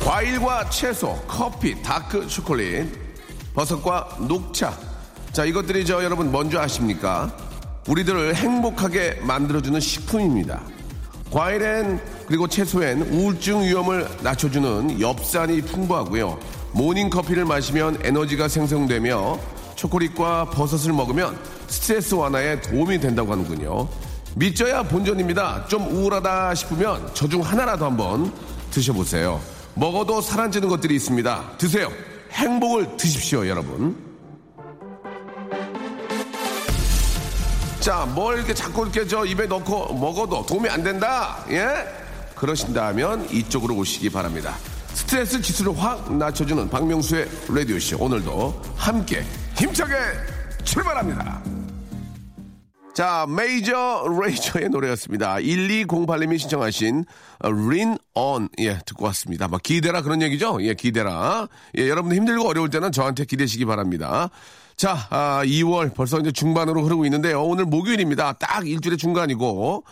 과일과 채소, 커피, 다크 초콜릿, 버섯과 녹차. 자, 이것들이 저 여러분 뭔지 아십니까? 우리들을 행복하게 만들어주는 식품입니다. 과일엔 그리고 채소엔 우울증 위험을 낮춰주는 엽산이 풍부하고요. 모닝 커피를 마시면 에너지가 생성되며 초콜릿과 버섯을 먹으면 스트레스 완화에 도움이 된다고 하는군요. 밑져야 본전입니다. 좀 우울하다 싶으면 저 중 하나라도 한번 드셔보세요. 먹어도 찌는 것들이 있습니다. 드세요. 행복을 드십시오, 여러분. 자, 뭘 이렇게 자꾸 이렇게 저 입에 넣고 먹어도 도움이 안 된다. 예? 그러신다면 이쪽으로 오시기 바랍니다. 스트레스 지수를 확 낮춰주는 박명수의 라디오쇼. 오늘도 함께 힘차게 출발합니다. 자, 메이저 레이저의 노래였습니다. 1208님이 신청하신 린 온. 예, 듣고 왔습니다. 막 기대라 그런 얘기죠? 예, 기대라. 예, 여러분들 힘들고 어려울 때는 저한테 기대시기 바랍니다. 자, 아, 2월 벌써 이제 중반으로 흐르고 있는데요. 오늘 목요일입니다. 딱 일주일의 중간이고.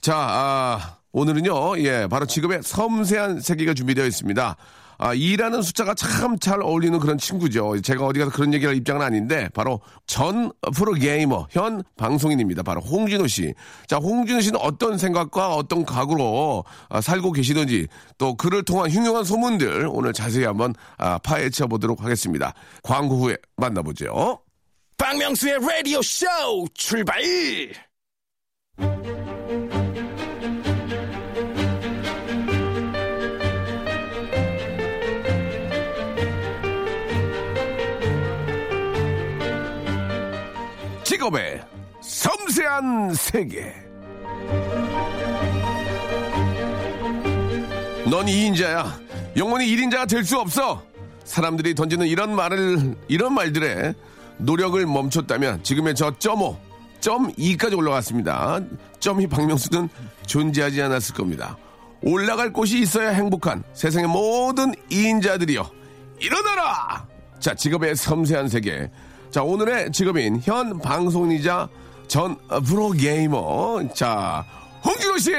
자, 아, 오늘은요, 예, 바로 지금의 섬세한 세계가 준비되어 있습니다. 아, 2라는 숫자가 참 잘 어울리는 그런 친구죠. 제가 어디 가서 그런 얘기할 입장은 아닌데, 바로 전 프로게이머, 현 방송인입니다. 바로 홍진호 씨. 자, 홍진호 씨는 어떤 생각과 어떤 각오로 아, 살고 계시는지, 또 그를 통한 흉흉한 소문들 오늘 자세히 한번 아, 파헤쳐 보도록 하겠습니다. 광고 후에 만나보죠. 박명수의 라디오 쇼 출발! 직업의 섬세한 세계. 넌 2인자야. 영원히 1인자가 될 수 없어. 사람들이 던지는 이런 말을, 이런 말들에 노력을 멈췄다면 지금의 저 점오, 점 2까지 올라갔습니다. 점이 박명수는 존재하지 않았을 겁니다. 올라갈 곳이 있어야 행복한 세상의 모든 2인자들이여. 일어나라! 자, 직업의 섬세한 세계. 자, 오늘의 직업인 현 방송이자 전 프로게이머. 자, 홍진호 씨!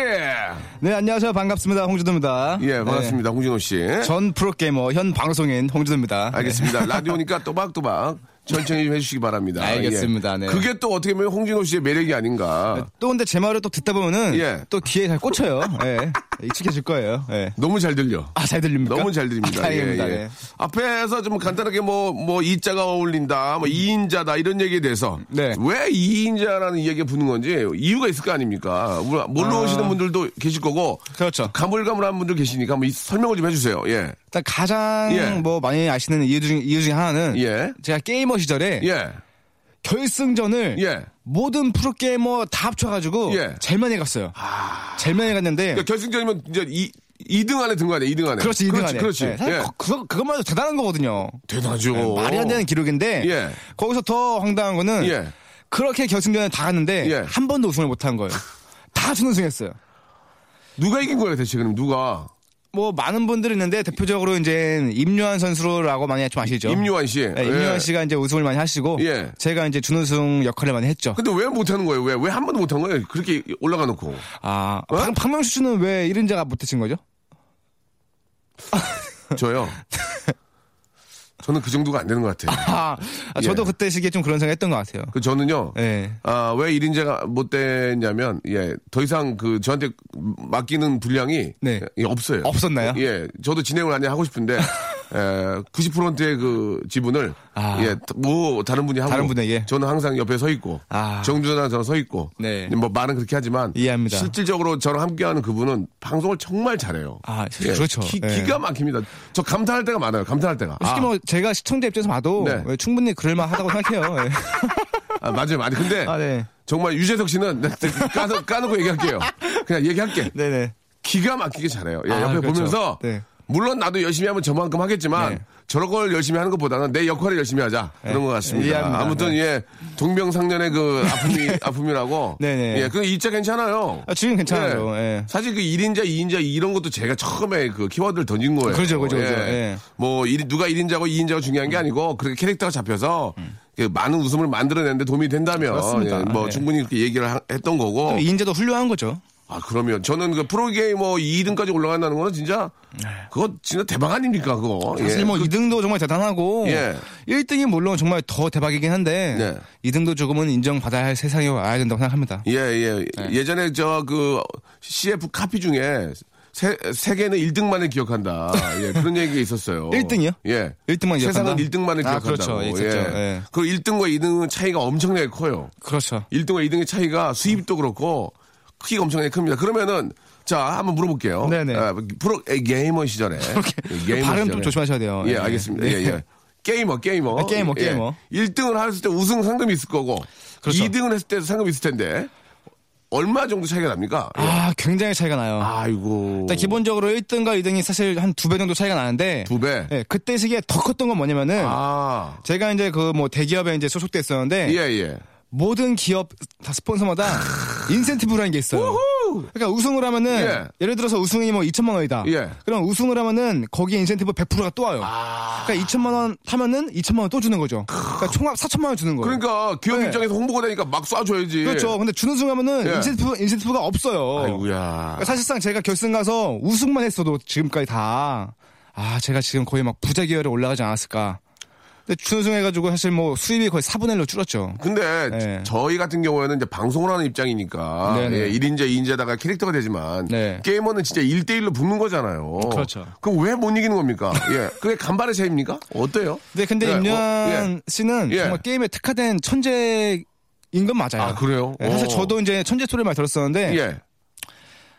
네, 안녕하세요. 반갑습니다. 홍준호입니다. 예, 반갑습니다. 홍진호 씨. 네. 전 프로게이머, 현 방송인 홍준호입니다. 알겠습니다. 라디오니까 또박또박 천천히 좀 해주시기 바랍니다. 알겠습니다. 예. 네. 그게 또 어떻게 보면 홍진호 씨의 매력이 아닌가. 네, 또 근데 제 말을 또 듣다 보면은 예. 또 귀에 잘 꽂혀요. 예. 익숙해질 거예요. 예. 너무 잘 들려. 아, 잘 들립니까? 너무 잘 들립니다. 아, 다행입니다. 예, 예. 네. 앞에서 좀 간단하게 뭐, 뭐, 이자가 어울린다, 뭐, 이인자다, 이런 얘기에 대해서. 네. 왜 이인자라는 얘기가 붙는 건지 이유가 있을 거 아닙니까? 물- 몰라 오시는 분들도 계실 거고. 그렇죠. 가물가물한 분들 계시니까 이- 설명을 좀 해주세요. 예. 일단 가장 예. 뭐 많이 아시는 이유 중, 이유 중에 하나는 예. 제가 게이머 시절에 예. 결승전을 예. 모든 프로게이머 다 합쳐가지고 예. 제일 많이 갔어요. 제일 많이 갔는데 그러니까 결승전이면 이제 이, 2등 안에 든 거 아니야, 2등 안에. 그렇지, 2등 그렇지, 안에. 그렇지. 네, 사실 예. 그, 그것만 해도 대단한 거거든요. 대단하죠. 네, 말이 안 되는 기록인데 예. 거기서 더 황당한 거는 예. 그렇게 결승전에 다 갔는데 예. 한 번도 우승을 못 한 거예요. 다 준우승했어요. 누가 이긴 거예요, 대체 그럼 누가? 뭐 많은 분들이 있는데 대표적으로 이제 임요한 선수라고 많이 좀 아시죠? 임요한 씨. 네, 임요한 예. 씨가 이제 우승을 많이 하시고 예. 제가 이제 준우승 역할을 많이 했죠. 근데 왜 못하는 거예요? 왜? 왜 한 번도 못한 거예요? 그렇게 올라가 놓고. 아, 어? 박, 박명수 씨는 왜 1인자가 못하신 거죠? 저요. 저는 그 정도가 안 되는 것 같아요. 아, 아, 저도 예. 그때 시기에 좀 그런 생각 했던 것 같아요. 그 저는요. 예. 아, 왜 1인제가 못 됐냐면, 예, 더 이상 그 저한테 맡기는 분량이 네. 예, 없어요. 없었나요? 예, 저도 진행을 많이 하고 싶은데, 에, 90%의 그 지분을, 아. 예, 뭐, 다른 분이 하고. 다른 분에게? 저는 항상 옆에 서 있고. 아. 정준하랑 저는 서 있고. 네. 뭐, 말은 그렇게 하지만. 이해합니다. 실질적으로 저랑 함께하는 그분은 방송을 정말 잘해요. 아, 그렇죠. 기, 예. 기가 막힙니다. 저 감탄할 때가 많아요. 감탄할 때가. 솔직히 아, 뭐 제가 시청자 입장에서 봐도 네. 예, 충분히 그럴만하다고 생각해요. 예. 아, 맞아요. 맞아요. 근데. 아, 네. 정말 유재석 씨는 까놓, 까놓고 얘기할게요. 그냥 얘기할게. 네네. 기가 막히게 잘해요. 예, 아, 옆에 그렇죠. 보면서 네. 물론 나도 열심히 하면 저만큼 하겠지만 네. 저런 걸 열심히 하는 것보다는 내 역할을 열심히 하자 그런 것 같습니다. 이해합니다. 아무튼 네. 예 동병상련의 그 아픔이 아픔이라고. 네네. 예, 그 이자 괜찮아요. 아, 지금 괜찮아요. 예. 사실 그 1인자, 2인자 이런 것도 제가 처음에 그 키워드를 던진 거예요. 그렇죠, 그렇죠, 그렇죠. 예. 뭐 일- 누가 1인자고 2인자가 중요한 게 아니고 그렇게 캐릭터가 잡혀서 그 많은 웃음을 만들어내는데 도움이 된다면 음. 그렇습니다. 예, 뭐 예. 충분히 그렇게 얘기를 하- 했던 거고. 또 이인제도 훌륭한 거죠. 아, 그러면 저는 그 프로게이머 2등까지 올라간다는 거는 진짜 그거 진짜 대박 아닙니까, 그거. 네. 사실 예. 뭐 그- 2등도 정말 대단하고 예. 1등이 물론 정말 더 대박이긴 한데 네. 2등도 조금은 인정받아야 할 세상에 와야 된다고 생각합니다. 예, 예. 예 전에 저 그 CF 카피 중에 세, 세계는 1등만을 기억한다. 예, 그런 얘기가 있었어요. 1등이요? 예. 1등만 세상은 기억한다? 1등만을 아, 기억한다고. 그렇죠. 있었죠. 예. 그 1등과 2등은 차이가 엄청나게 커요. 그렇죠. 1등과 2등의 차이가 수입도 그렇고 크기가 엄청나게 큽니다. 그러면은 자, 한번 물어볼게요. 네네. 아, 프로 에, 게이머 시절에. 게이머 발음 시절에. 좀 조심하셔야 돼요. 예, 예. 알겠습니다. 네. 예, 예. 게이머, 게이머. 아, 게이머, 예. 게이머. 1등을 했을 때 우승 상금이 있을 거고, 그렇죠. 2등을 했을 때도 상금이 있을 텐데, 얼마 정도 차이가 납니까? 예. 아, 굉장히 차이가 나요. 아이고. 일단 기본적으로 1등과 2등이 사실 한 두 배 정도 차이가 나는데 두 배? 예, 그때 시기에 더 컸던 건 뭐냐면은 아. 제가 이제 그 뭐 대기업에 이제 소속돼 있었는데 예, 예. 모든 기업 다 스폰서마다 인센티브라는 게 있어요. 그러니까 우승을 하면은 예. 예. 예를 들어서 우승이 뭐 2천만 원이다. 예. 그럼 우승을 하면은 거기에 인센티브 100%가 또 와요. 아. 그러니까 2천만 원 타면은 2천만 원 또 주는 거죠. 그러니까 총합 4천만 원 주는 거예요. 그러니까 기업 네. 입장에서 홍보가 되니까 막 쏴줘야지. 그렇죠. 근데 준우승 하면은 예. 인센티브 인센티브가 없어요. 아이고야. 그러니까 사실상 제가 결승 가서 우승만 했어도 지금까지 다, 아, 제가 지금 거의 막 부자 기열에 올라가지 않았을까. 근데 준우승 해가지고 사실 뭐 수입이 거의 4분의 1로 줄었죠. 근데 네. 저희 같은 경우에는 이제 방송을 하는 입장이니까 네네. 예, 1인자, 2인자다가 캐릭터가 되지만 네. 게이머는 진짜 1대1로 붙는 거잖아요. 그렇죠. 그럼 왜 못 이기는 겁니까? 예. 그게 간발의 차이입니까? 어때요? 네, 근데 네, 임요한 어, 씨는 예. 정말 게임에 특화된 천재 인 건 맞아요. 아, 그래요? 네, 사실 어. 저도 이제 천재 소리를 많이 들었었는데, 예.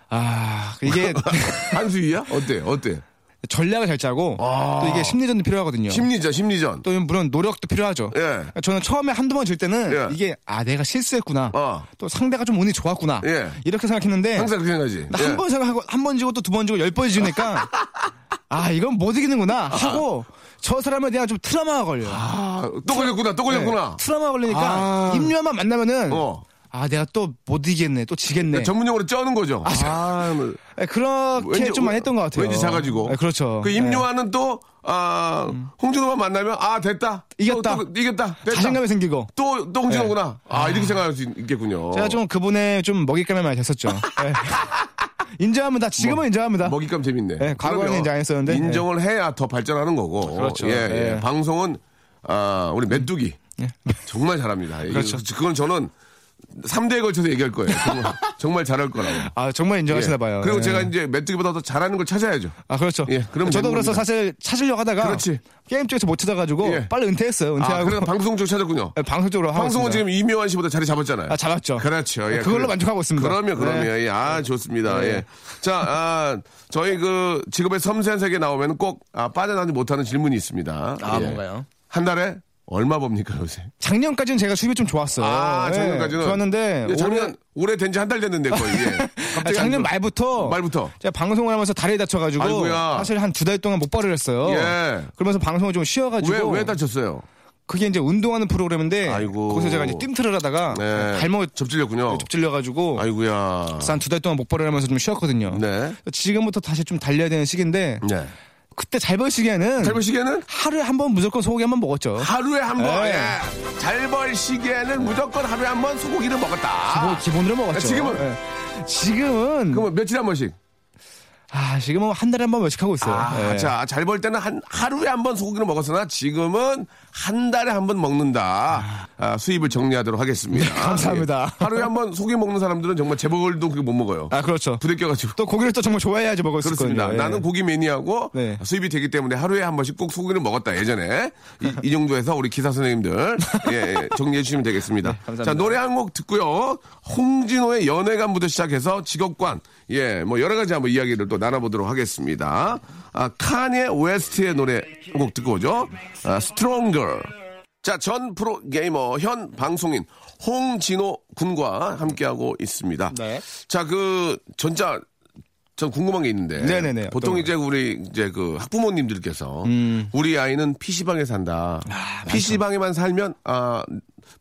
아, 이게 한수위야? 어때? 어때? 전략을 잘 짜고, 아. 또 이게 심리전도 필요하거든요. 심리전, 심리전. 또 물론 노력도 필요하죠. 예. 저는 처음에 한두 번 질 때는 예. 이게 아 내가 실수했구나. 어. 또 상대가 좀 운이 좋았구나. 예. 이렇게 생각했는데 항상 그렇게 생각하지. 예. 한번 생각하고 한 번 지고 또 두 번 지고 열 번 지니까 아 이건 못 이기는구나 하고 저 사람에 대한 좀 트라우마가 걸려요. 아, 또 걸렸구나, 또 걸렸구나. 네, 트라우마가 걸리니까 아. 임요한만 만나면은 어. 아 내가 또 못 이기겠네 또 지겠네. 전문용어로 쩌는 거죠. 아, 뭐. 네, 그렇게 좀 많이 했던 것 같아요. 왠지 작아지고. 네, 그렇죠. 그 네. 임요한은 또, 아, 홍준호만 만나면, 아, 됐다. 이겼다. 또, 또 이겼다. 됐다. 자신감이 생기고. 또, 또 홍준호구나. 아, 이렇게 생각할 수 있- 있겠군요. 제가 좀 그분의 좀 먹잇감이 많이 됐었죠. 네. 인정합니다. 지금은 인정합니다. 먹잇감 재밌네. 네, 과거에는 그러면 이제 안 했었는데. 인정을 해야 더 발전하는 거고. 그렇죠. 예, 예. 네. 방송은, 아, 우리 메뚜기. 정말 잘합니다. 그렇죠. 이- 그건 저는 3대에 걸쳐서 얘기할 거예요. 정말, 정말 잘할 거라고. 아 정말 인정하시나 예. 봐요. 그리고 네. 제가 이제 메뚜기보다 더 잘하는 걸 찾아야죠. 아 그렇죠. 예, 그러면 저도 그래서 겁니다. 사실 찾으려고 하다가 그렇지. 게임 쪽에서 못 찾아가지고 예. 빨리 은퇴했어요. 아, 은퇴하고 그래서 방송 쪽 찾았군요. 네, 방송 쪽으로 하고 방송은 있습니다. 지금 이묘한 씨보다 자리 잡았잖아요. 아, 잡았죠. 그렇죠. 예, 네, 그걸로 그래- 만족하고 있습니다. 그러면, 그러면. 네. 예, 아, 좋습니다. 네. 예. 자, 아, 저희 그 직업의 섬세한 세계에 나오면 꼭 아, 빠져나지 못하는 질문이 있습니다. 아 예. 뭔가요? 한 달에 얼마 법니까, 요새? 작년까지는 제가 수입이 좀 좋았어요. 아, 네, 작년까지는. 좋았는데 예, 작년, 올해 된지 한 달 됐는데, 거의. 예. 올해- 아, 작년 안- 말부터 말부터. 제가 방송을 하면서 다리 다쳐가지고 아이고야. 사실 한 두 달 동안 못 발을 했어요. 예. 그러면서 방송을 좀 쉬어가지고 왜, 왜 다쳤어요? 그게 이제 운동하는 프로그램인데 아이고. 거기서 제가 이제 띵트를 하다가 네. 발목 접질렸군요. 접질려가지고 아이고야. 그래서 한두 달 동안 못 발을 하면서 좀 쉬었거든요. 네. 지금부터 다시 좀 달려야 되는 시기인데 네. 그때 잘벌 시기에는 잘 보시기에는 하루에 한 번 무조건 소고기 한 번 먹었죠. 하루에 한 번, 네. 예. 잘벌 시기에는 무조건 하루에 한 번 소고기를 먹었다. 뭐 기본 으로 먹었죠. 지금은? 예. 지금은 그러면 며칠에 한 번씩? 아, 지금은 한 달에 한 번 몇씩 하고 있어요. 아, 예. 자, 잘 벌 때는 한 하루에 한 번 소고기를 먹었으나 지금은 한 달에 한 번 먹는다. 아, 수입을 정리하도록 하겠습니다. 네, 감사합니다. 예. 하루에 한 번 소고기 먹는 사람들은 정말 재벌도 그거 못 먹어요. 아, 그렇죠. 부대껴가지고. 또 고기를 또 정말 좋아해야지 먹을 수 그렇습니다. 있거든요. 예. 나는 고기 매니아고 네. 수입이 되기 때문에 하루에 한 번씩 꼭 소고기를 먹었다 예전에 이, 이 정도에서 우리 기사 선생님들 예, 예, 정리해 주시면 되겠습니다. 네, 감사합니다. 자 노래 한 곡 듣고요. 홍진호의 연애관부터 시작해서 직업관 예 뭐 여러 가지 한번 이야기를 또 나눠보도록 하겠습니다. 아 카니에 웨스트의 노래 한 곡 듣고 오죠. 아, Stronger. 자, 전 프로 게이머, 현 방송인 홍진호 군과 함께하고 있습니다. 네. 자, 그, 전자, 전 궁금한 게 있는데. 네네네. 보통 이제 우리, 이제 그 학부모님들께서 음. 우리 아이는 PC방에 산다. 아, PC방에만 살면, 아,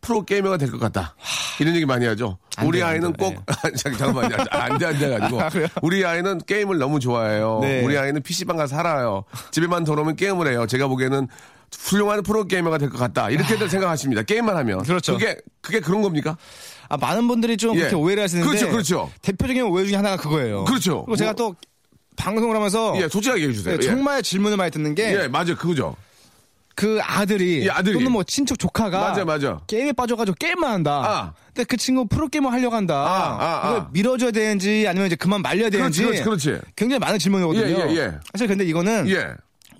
프로 게이머가 될 것 같다. 이런 얘기 많이 하죠. 안 우리 안 아이는. 꼭, 잠- 잠깐만요. 안 돼, 안 돼가지고. 아? 우리 아이는 게임을 너무 좋아해요. 네. 우리 아이는 PC방 가서 살아요. 집에만 들어오면 게임을 해요. 제가 보기에는 훌륭한 프로 게이머가 될 것 같다. 이렇게들 생각하십니다. 게임만 하면. 그렇죠. 그게, 그게 그런 겁니까? 아, 많은 분들이 좀 예. 그렇게 오해를 하시는데. 그렇죠, 그렇죠. 대표적인 오해 중에 하나가 그거예요. 그렇죠. 그리고 제가 뭐- 또 방송을 하면서. 예, 솔직하게 얘기해 주세요. 네, 예. 정말 질문을 많이 듣는 게. 예, 맞아요. 그거죠. 그 아들이, 예, 아들이. 또는 뭐 친척 조카가 맞아, 맞아. 게임에 빠져가지고 게임만 한다. 아. 근데 그 친구 프로게이머 하려고 한다. 아, 아, 이걸 아. 밀어줘야 되는지 아니면 이제 그만 말려야 그렇지, 되는지. 그렇지, 그렇지. 굉장히 많은 질문이거든요. 예, 예, 예. 사실 근데 이거는 예.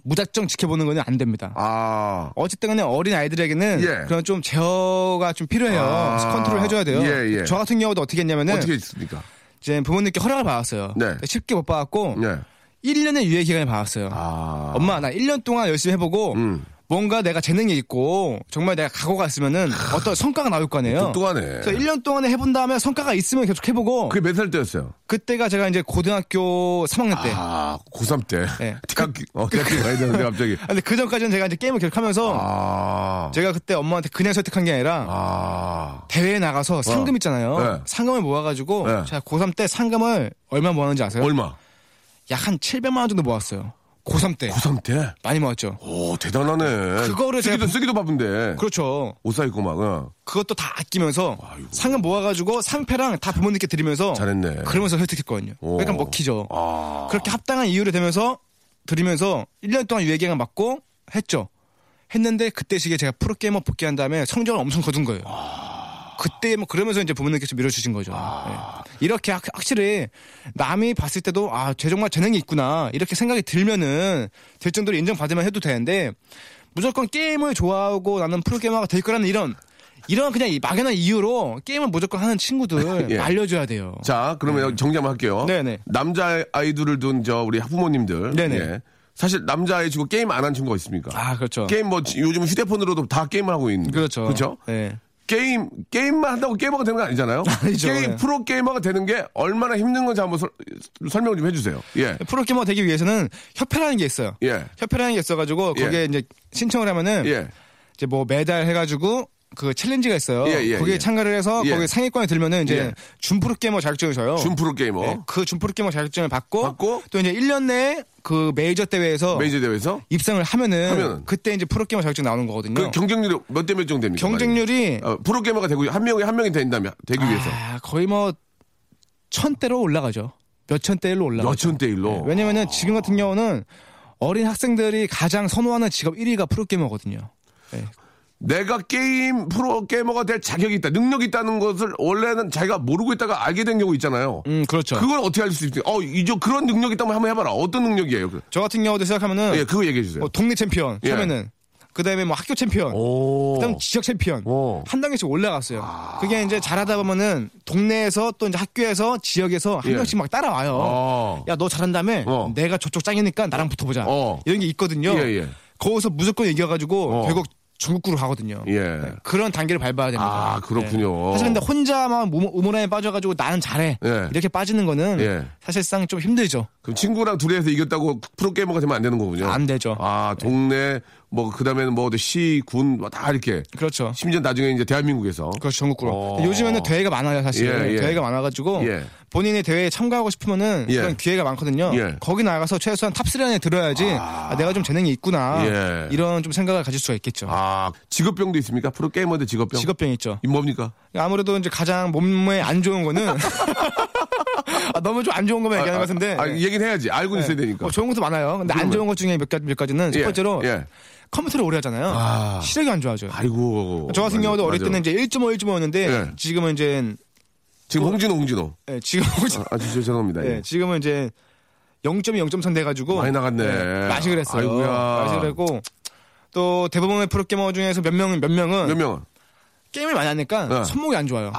무작정 지켜보는 거는 안 됩니다. 아. 어쨌든 간에 어린 아이들에게는 예. 그런 좀 제어가 좀 필요해요. 아. 컨트롤 해줘야 돼요. 예, 예. 저 같은 경우도 어떻게 했냐면은 어떻게 있습니까? 이제 부모님께 허락을 받았어요. 네. 쉽게 못 받았고 네. 1년의 유예 기간을 받았어요. 아. 엄마 나 1년 동안 열심히 해보고 음. 뭔가 내가 재능이 있고 정말 내가 각오가 있으면은 어떤 성과가 나올 거 아니에요. 똑똑하네. 그래서 1년 동안에 해본 다음에 성과가 있으면 계속 해보고 그게 몇 살 때였어요? 그때가 제가 이제 고등학교 3학년 때. 아, 고3 때. 네. 대학교, 어, 대학교 가야 되는데 갑자기. 근데 그 전까지는 제가 이제 게임을 계속 하면서 아. 제가 그때 엄마한테 그냥 설득한 게 아니라 아. 대회에 나가서 상금 있잖아요. 네. 상금을 모아가지고 네. 제가 고3 때 상금을 얼마 모았는지 아세요? 얼마? 약 한 700만 원 정도 모았어요. 고3 때. 고3 때? 많이 모았죠. 오, 대단하네. 그거를 쓰기도, 쓰기도 바쁜데. 그렇죠. 옷 사입고 막, 어. 그것도 다 아끼면서 아이고. 상금 모아가지고 상패랑 다 부모님께 드리면서 잘했네. 그러면서 획득했거든요. 오. 그러니까 먹히죠. 아. 그렇게 합당한 이유를 대면서 드리면서 1년 동안 유예기간 맞고 했죠. 했는데 그때 시기에 제가 프로게이머 복귀한 다음에 성적을 엄청 거둔 거예요. 그때 뭐 그러면서 이제 부모님께서 밀어주신 거죠. 예. 이렇게 확, 확실히 남이 봤을 때도 아, 쟤 정말 재능이 있구나 이렇게 생각이 들면은 될 정도로 인정받으면 해도 되는데 무조건 게임을 좋아하고 나는 프로게이머가 될 거라는 이런 이런 그냥 이 막연한 이유로 게임을 무조건 하는 친구들 예. 알려줘야 돼요. 자, 그러면 여기 정리 한번 할게요. 네네. 남자 아이들을 둔 저 우리 학부모님들. 네네. 예. 사실 남자아이 치고 게임 안 한 친구가 있습니까? 아 그렇죠. 게임 뭐 지- 요즘 휴대폰으로도 다 게임을 하고 있는. 그렇죠. 그렇죠? 네. 게임 게임만 한다고 게이머가 되는 거 아니잖아요. 아니죠. 게임 네. 프로 게이머가 되는 게 얼마나 힘든 건지 한번 설, 설명 좀 해주세요. 예. 프로 게이머 되기 위해서는 협회라는 게 있어요. 예. 협회라는 게 있어가지고 예. 거기에 이제 신청을 하면은 예. 이제 뭐 매달 해가지고 그 challenge가 있어요. 예, 예, 거기에 예. 참가를 해서 예. 거기 상위권에 들면은 이제 예. 준 프로 게이머 자격증을 줘요. 준 프로 게이머. 네, 그 준 프로 게이머 자격증을 받고, 받고 또 이제 1년 내에 그 메이저 대회에서 메이저 대회에서 입상을 하면은, 하면은. 그때 이제 프로 게이머 자격증 나오는 거거든요. 그 경쟁률이 몇 대 몇 정도 됩니까? 경쟁률이 어, 프로 게이머가 되고 한 명이 한 명이 된다면 되기 위해서 아, 거의 뭐 천대로 올라가죠. 몇천 대 일로 올라가죠. 몇천 대 일로. 네, 왜냐면은 지금 같은 경우는 어린 학생들이 가장 선호하는 직업 1위가 프로게이머거든요. 네. 내가 게임 프로 게이머가 될 자격이 있다, 능력이 있다는 것을 원래는 자기가 모르고 있다가 알게 된 경우 있잖아요. 음, 그렇죠. 그걸 어떻게 알 수 있어요? 어, 이제 그런 능력이 있다면 한번 해봐라. 어떤 능력이에요? 그- 저 같은 경우도 생각하면은 예, 그거 얘기해 주세요. 뭐 동네 챔피언 예. 처음에는 그다음에 뭐 학교 챔피언 오. 그다음 지역 챔피언 오. 한 단계씩 올라갔어요. 그게 이제 잘하다 보면은 동네에서 또 이제 학교에서 지역에서 한 예. 명씩 막 따라와요. 어. 야너 잘한다며 어. 내가 저쪽 짱이니까 나랑 붙어보자. 어. 이런 게 있거든요. 예, 예. 거기서 무조건 이겨가지고 어. 결국 전국구로 가거든요. 예. 그런 단계를 밟아야 됩니다. 아, 그렇군요. 네. 사실 근데 혼자만 음- 음모론에 빠져가지고 나는 잘해 예. 이렇게 빠지는 거는 예. 사실상 좀 힘들죠. 그럼 친구랑 둘이 해서 이겼다고 프로 게이머가 되면 안 되는 거군요. 안 되죠. 아, 동네 뭐 그다음에는 뭐 시, 군, 뭐다 이렇게. 그렇죠. 심지어 나중에 이제 대한민국에서 그렇죠 전국구로. 어. 요즘에는 대회가 많아요 사실. 예, 예. 대회가 많아가지고 예. 본인이 대회에 참가하고 싶으면은 예. 그런 기회가 많거든요. 예. 거기 나가서 최소한 탑3 안에 들어야지 아, 내가 좀 재능이 있구나 예. 이런 좀 생각을 가질 수가 있겠죠. 아, 직업병도 있습니까? 프로 게이머들 직업병. 직업병 있죠. 이 뭡니까? 아무래도 이제 가장 몸에 안 좋은 거는 아, 너무 좀 안 좋은 것만 얘기하는 것 같은데. 아, 얘기는 해야지. 알고 있어야 되니까. 어, 좋은 것도 많아요. 근데 안. 좋은 것 중에 몇, 가지, 몇 가지는 첫 예, 번째로 예. 컴퓨터를 오래 하잖아요. 아. 시력이 안 좋아져요. 아이고. 저 같은 맞아, 경우도 어릴 맞아. 때는 이제 1.5, 1.5였는데 예. 지금은 이제 지금 홍진호, 홍진호. 예, 지금 아, 주 죄송합니다. 예, 예. 지금은 이제 0.2, 0.3 돼가지고 많이 나갔네. 예, 마식을 했어요. 아이고야. 마식을 했고 또 대부분의 프로게이머 중에서 몇 명, 몇 명은 몇 명은? 게임을 많이 하니까 네. 손목이 안 좋아요.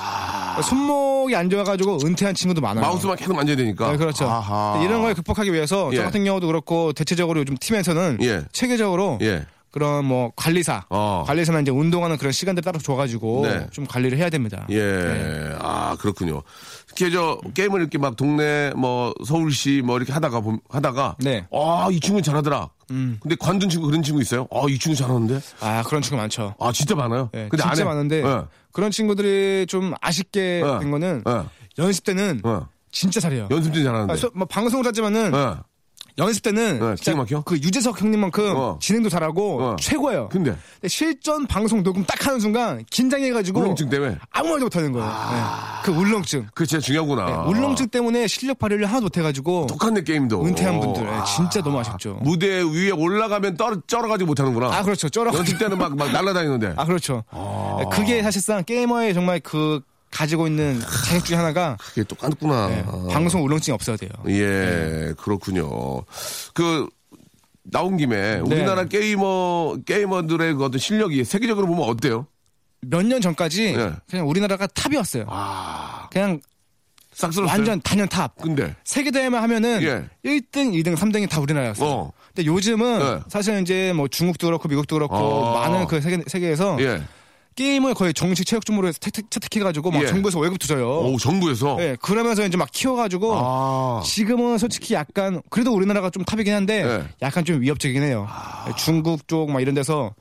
손목이 안 좋아가지고 은퇴한 친구도 많아요. 마우스만 계속 만져야 되니까. 네, 그렇죠. 아하. 이런 걸 극복하기 위해서 예. 저 같은 경우도 그렇고 대체적으로 요즘 팀에서는 예. 체계적으로 예. 그런 뭐 관리사, 어. 관리사나 이제 운동하는 그런 시간들 따로 줘가지고 네. 좀 관리를 해야 됩니다. 예. 네. 아, 그렇군요. 특히 저 게임을 이렇게 막 동네 뭐 서울시 뭐 이렇게 하다가 봄- 하다가 네. 아, 이 친구 잘하더라. 근데 관둔 친구 그런 친구 있어요? 아, 이 친구 잘하는데? 아 그런 친구 많죠. 아, 진짜 많아요. 네, 근데 진짜 안 해. 많은데 예. 그런 친구들이 좀 아쉽게 어. 된 거는 어. 연습 때는 어. 진짜 잘해요. 연습 좀 잘하는데. 아, 소- 뭐 방송을 하지만은 예. 연습 때는 네, 기가 막혀? 그 유재석 형님만큼 어. 진행도 잘하고 어. 최고예요. 근데 근데 실전 방송 녹음 딱 하는 순간 긴장해가지고 울렁증 때문에 아무 말도 못하는 거예요. 네. 그 울렁증. 그게 진짜 중요하구나. 네, 울렁증 때문에 실력 발휘를 하나도 못해가지고 똑같네 게임도. 은퇴한 분들 네, 아. 진짜 너무 아쉽죠. 무대 위에 올라가면 떨어 쩔어가지고 못하는구나. 아 그렇죠. 쩔어. 연습 때는 막, 막 날아다니는데. 아 그렇죠. 네, 그게 사실상 게이머의 정말 그 가지고 있는 자격 중에 하나가 그게 똑같구나. 네, 아. 방송 울렁증이 없어야 돼요. 예, 그렇군요. 그, 나온 김에 우리나라 게이머, 게이머들의 그 어떤 실력이 세계적으로 보면 어때요? 몇 년 전까지 네. 그냥 우리나라가 탑이었어요. 아, 그냥 싹쓸었어요. 완전 단연 탑. 근데, 세계 대회만 하면은 예. 1등, 2등, 3등이 다 우리나라였어요. 어. 근데 요즘은 네. 사실 이제 뭐 중국도 그렇고 미국도 그렇고 아. 많은 그 세계 세계에서 예. 게임을 거의 정식 체육 종목으로 채택- 채택해가지고 막 예. 정부에서 월급 줘요. 오, 정부에서. 예, 그러면서 이제 막 키워가지고 아. 지금은 솔직히 약간 그래도 우리나라가 좀 탑이긴 한데 네. 약간 좀 위협적이긴 해요. 아. 중국 쪽 막 이런 데서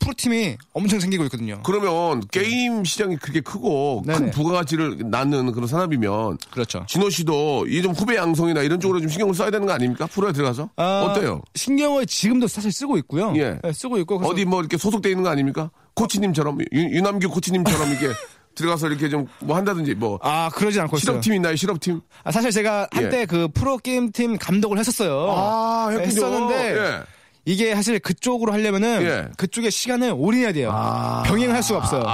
프로팀이 엄청 생기고 있거든요. 그러면 게임 시장이 그렇게 크고 큰 네네. 부가가치를 낳는 그런 산업이면 그렇죠. 진호 씨도 이 좀 후배 양성이나 이런 쪽으로 좀 신경을 써야 되는 거 아닙니까? 프로에 들어가서 아, 어때요? 신경을 지금도 사실 쓰고 있고요. 예. 네, 쓰고 있고 어디 뭐 이렇게 소속돼 있는 거 아닙니까? 코치님처럼 유, 유남규 코치님처럼 이렇게 들어가서 이렇게 좀 뭐 한다든지 뭐 아 그러진 않고. 실업팀 있나요? 실업팀? 아, 사실 제가 한때 예. 그 프로 게임 팀 감독을 했었어요. 아, 했군요. 했었는데 예. 이게 사실 그쪽으로 하려면은 예. 아. 그쪽에 시간을 올인해야 돼요. 병행을 할 수가 없어요.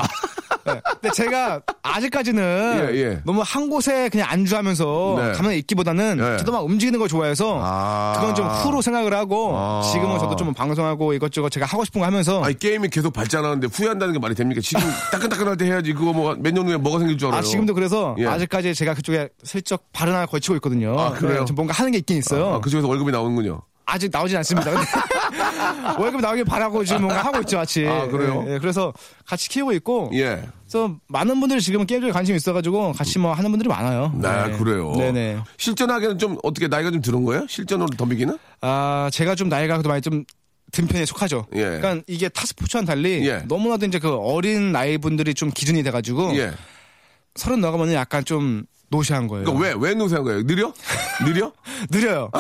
네. 근데 제가 아직까지는 예, 예. 너무 한 곳에 그냥 안주하면서 네. 가만히 있기보다는 예. 저도 막 움직이는 걸 좋아해서 아. 그건 좀 후로 생각을 하고 아. 지금은 저도 좀 방송하고 이것저것 제가 하고 싶은 거 하면서 아니 게임이 계속 발전하는데 후회한다는 게 말이 됩니까? 지금 따끈따끈할 때 해야지 그거 뭐 몇 년 후에 뭐가 생길 줄 알아요. 아, 지금도 그래서 예. 아직까지 제가 그쪽에 슬쩍 발을 하나 걸치고 있거든요. 아, 그래요? 네, 좀 뭔가 하는 게 있긴 있어요. 아, 그쪽에서 월급이 나오는군요. 아직 나오진 않습니다. 월급 나오길 바라고 지금 뭔가 하고 있죠, 같이. 아, 그래요? 예, 예, 그래서 같이 키우고 있고. 예. 그래서 많은 분들이 지금 게임 쪽에 관심이 있어가지고 같이 뭐 하는 분들이 많아요. 아, 네. 그래요. 네네. 실전하기는 좀 어떻게 나이가 좀 들은 거예요? 실전으로 덤비기는? 아, 제가 좀 나이가 그래도 많이 좀 든 편에 속하죠. 예. 그러니까 이게 타스포츠와는 달리 예. 너무나도 이제 그 어린 나이 분들이 좀 기준이 돼가지고 예. 서른 넘어가면 약간 좀 노시한 거예요. 그러니까 왜, 왜 노세한 거예요? 느려? 느려? 느려요.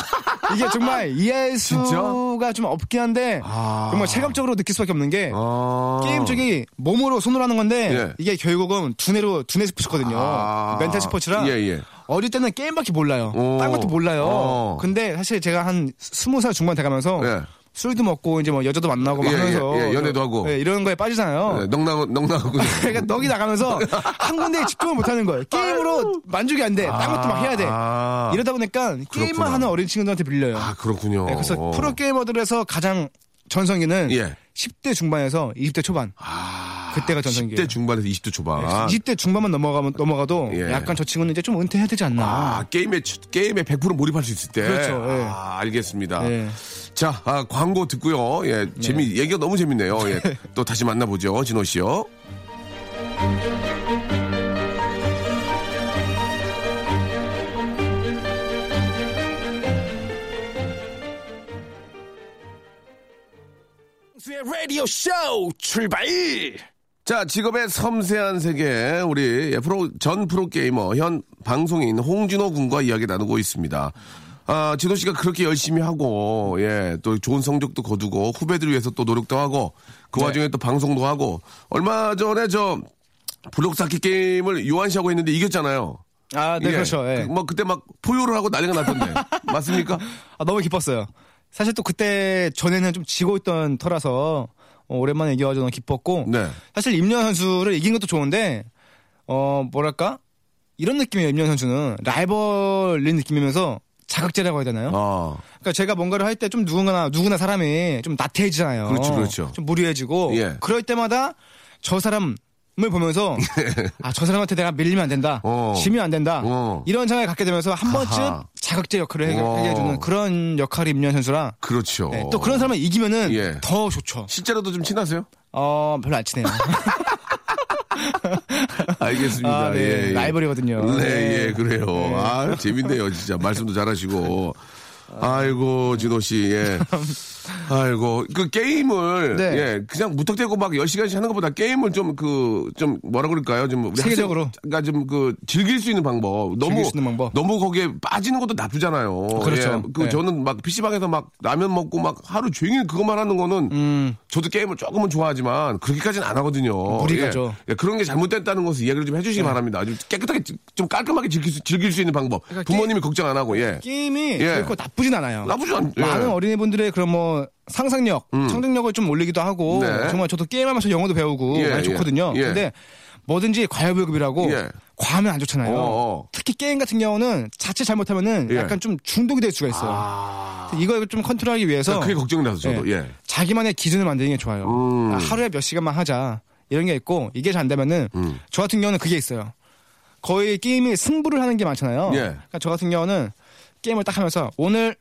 이게 정말 이해할? 수가 좀 없긴 한데 아. 정말 체감적으로 느낄 수밖에 없는 게 아. 게임 쪽이 몸으로 손으로 하는 건데 예. 이게 결국은 두뇌로 두뇌 스포츠거든요. 아. 멘탈 스포츠라 예, 예. 어릴 때는 게임밖에 몰라요. 오. 딴 것도 몰라요. 어. 근데 사실 제가 한 스무 살 중반 돼가면서 예. 술도 먹고 이제 뭐 여자도 만나고 막 예, 하면서 예, 예, 연애도 하고. 예, 이런 거에 빠지잖아요. 네, 넉나고, 넉나고. 그러니까 넋이 나가면서 한 군데에 집중을 못 하는 거예요. 게임으로 만족이 안 돼. 딴 것도 막 해야 돼. 아. 이러다 보니까 게임만 그렇구나. 하는 어린 친구들한테 빌려요. 아, 그렇군요. 네, 그래서 프로 게이머들에서 가장 전성기는 예. 10대 중반에서 20대 초반. 그때가 전성기예요. 10대 중반에서 20대 초반. 20대 중반만 넘어가면 넘어가도 예. 약간 저 친구는 이제 좀 은퇴해야 되지 않나. 아, 게임에, 게임에 100% 몰입할 수 있을 때. 그렇죠, 예. 아, 알겠습니다. 예. 자, 아, 광고 듣고요. 예, 재미, 얘기가 너무 재밌네요. 예. 또 다시 만나보죠. 진호 씨요. 라디오 쇼 출발! 자, 직업의 섬세한 세계, 우리 예, 프로, 전 프로게이머, 현 방송인 홍진호 군과 이야기 나누고 있습니다. 아, 진호 씨가 그렇게 열심히 하고, 예, 또 좋은 성적도 거두고, 후배들 위해서 또 노력도 하고, 그 네. 와중에 또 방송도 하고, 얼마 전에 저, 블록 쌓기 게임을 요한 씨하고 했는데 이겼잖아요. 아, 네, 그렇죠. 예. 그, 뭐 그때 막 포효를 하고 난리가 났던데. 맞습니까? 아, 너무 기뻤어요. 사실 또 그때 전에는 좀 지고 있던 터라서 어, 오랜만에 이겨가지고 너무 기뻤고 네. 사실 임현 선수를 이긴 것도 좋은데 어 뭐랄까 이런 느낌이에요. 임현 선수는 라이벌린 느낌이면서 자극제라고 해야 되나요? 아, 그러니까 제가 뭔가를 할 때 좀 누군가나 누구나 사람이 좀 나태해지잖아요. 그렇죠, 그렇죠. 좀 무리해지고 예. 그럴 때마다 저 사람을 보면서 아 저 사람한테 내가 밀리면 안 된다, 어. 지면 안 된다 어. 이런 생각을 갖게 되면서 한 번쯤 하하. 자극제 역할을 해, 어. 해주는 그런 역할이 임현 선수라 그렇죠. 네, 또 그런 사람을 이기면은 예. 더 좋죠. 실제로도 좀 친하세요? 어 별로 안 친해요. 알겠습니다. 아, 네. 예, 예. 라이벌이거든요. 네, 네. 예, 그래요. 아, 재밌네요, 진짜. 말씀도 잘하시고. 아이고, 진호 씨, 예. 아이고, 그 게임을, 네. 예, 그냥 무턱대고 막 10시간씩 하는 것보다 게임을 좀 그, 좀 뭐라 그럴까요? 좀 우리 세계적으로. 그러니까 좀 그, 즐길 수 있는 방법. 너무, 즐길 수 있는 방법. 너무 거기에 빠지는 것도 나쁘잖아요. 그렇죠. 예, 그 네. 저는 막 PC방에서 막 라면 먹고 막 하루 종일 그것만 하는 거는 음, 저도 게임을 조금은 좋아하지만 그렇게까지는 안 하거든요. 무리 예. 가죠. 예, 그런 게 잘못됐다는 것을 이야기를 좀 해주시기 바랍니다. 좀 깨끗하게 좀 깔끔하게 즐길 수, 즐길 수 있는 방법. 그러니까 부모님이 걱정 안 하고 예. 게임이 예. 결코 나쁘진 않아요. 나쁘지 않. 예. 많은 어린이분들의 그런 뭐 상상력, 창작력을 좀 올리기도 하고 네. 정말 저도 게임하면서 영어도 배우고 예, 많이 예. 좋거든요. 예. 근데 뭐든지 과열불급이라고 예. 과하면 안 좋잖아요. 어, 어. 특히 게임 같은 경우는 자칫 잘못하면은 예. 약간 좀 중독이 될 수가 있어요. 아. 이걸 좀 컨트롤하기 위해서 그게 걱정이 나서 저도 예. 자기만의 기준을 만드는 게 좋아요. 음. 아, 하루에 몇 시간만 하자 이런 게 있고 이게 잘 안 되면은 음. 저 같은 경우는 그게 있어요. 거의 게임이 승부를 하는 게 많잖아요. 예. 그러니까 저 같은 경우는 게임을 딱 하면서 오늘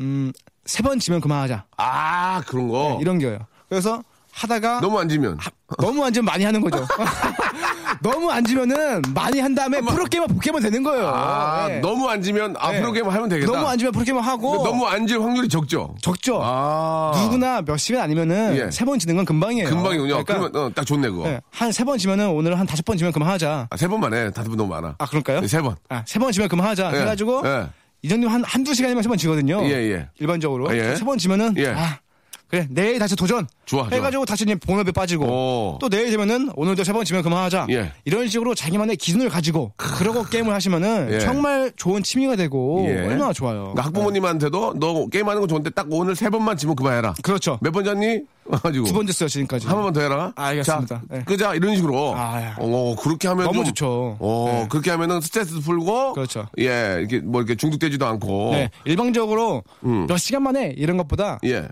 음, 세 번 지면 그만하자 아 그런 거. 네, 이런 게요. 그래서 하다가 너무 안 지면. 너무 안 지면 많이 하는 거죠. 너무 안 지면은 많이 한 다음에 프로게이머 포켓몬 되는 거예요. 아 네. 너무 안 지면 아 네. 프로게임 하면 되겠다. 너무 안 지면 프로게이머 하고 너무 안 질 확률이 적죠. 적죠. 아 누구나 몇 시간 아니면은 예. 세번 지는 건 금방이에요. 금방이군요. 그러니까 그러면 어, 딱 좋네 그거. 한세 번 지면은 오늘 한 다섯 번 지면 그만하자. 아, 세 번만 해. 다섯 번 너무 많아. 아 그럴까요? 네, 세 번. 아, 세 번 지면 그만하자. 예. 해가지고 예. 이 정도 한 한두 시간이면 세 번 지거든요. 예, 예. 일반적으로 아, 예. 세번 지면은 예. 아 그래 내일 다시 도전. 좋아, 좋아. 해가지고 다시 이제 본업에 빠지고 오. 또 내일 되면은 오늘도 세 번 지면 그만하자. 예. 이런 식으로 자기만의 기준을 가지고 그러고 게임을 하시면은 예. 정말 좋은 취미가 되고 예. 얼마나 좋아요. 그러니까 학부모님한테도 너 게임하는 건 좋은데 딱 오늘 세 번만 지면 그만해라. 그렇죠. 몇 번 잤니? 가지고 두번 됐어요 지금까지. 한 번만 더 해라. 아, 알겠습니다. 자, 네. 끄자 이런 식으로. 아, 예. 어, 그렇게 하면 너무 좀, 좋죠. 어, 네. 그렇게 하면은 스트레스 풀고. 그렇죠. 예, 이렇게 뭐 이렇게 중독되지도 않고. 네, 일방적으로 음. 몇 시간 만에 이런 것보다 예,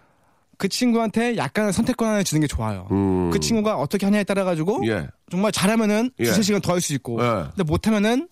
그 친구한테 약간의 선택권을 주는 게 좋아요. 음. 그 친구가 어떻게 하냐에 따라 가지고 예, 정말 잘하면은 예. 두세 시간 더 할 수 있고 예. 근데 못하면은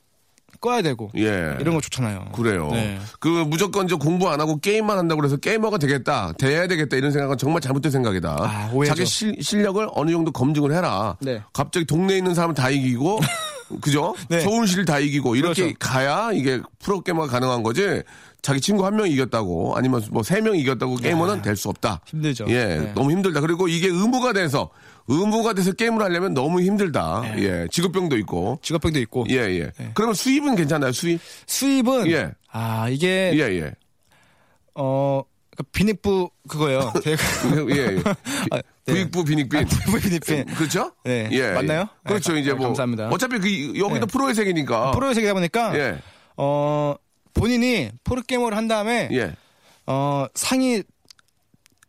꺼야 되고 예. 이런 거 좋잖아요. 그래요. 네. 그 무조건 저 공부 안 하고 게임만 한다고 그래서 게이머가 되겠다, 돼야 되겠다 이런 생각은 정말 잘못된 생각이다. 아. 자기 실, 실력을 어느 정도 검증을 해라. 네. 갑자기 동네에 있는 사람 다 이기고, 그죠? 네. 서울시를 다 이기고 이렇게 그렇죠. 가야 이게 프로게이머가 가능한 거지. 자기 친구 한 명 이겼다고 아니면 뭐 세 명 이겼다고 게이머는 될 수 없다. 힘들죠. 예, 네. 너무 힘들다. 그리고 이게 의무가 돼서 의무가 돼서 게임을 하려면 너무 힘들다. 네. 예, 직업병도 있고. 직업병도 있고 예, 예. 그러면 수입은 괜찮아요, 수입? 수입은 예. 아 이게 예, 예. 어 그러니까 비닉부 그거예요. 예, 예. 아, 네. 부익부 비닉빈. 비닉빈 그렇죠? 네. 예. 맞나요? 예. 그렇죠. 네, 이제 감- 뭐. 감사합니다. 어차피 그, 여기도 네. 프로의 세계니까. 프로의 세계다 보니까 예. 어 본인이 프로게이머를 한 다음에 예. 어 상위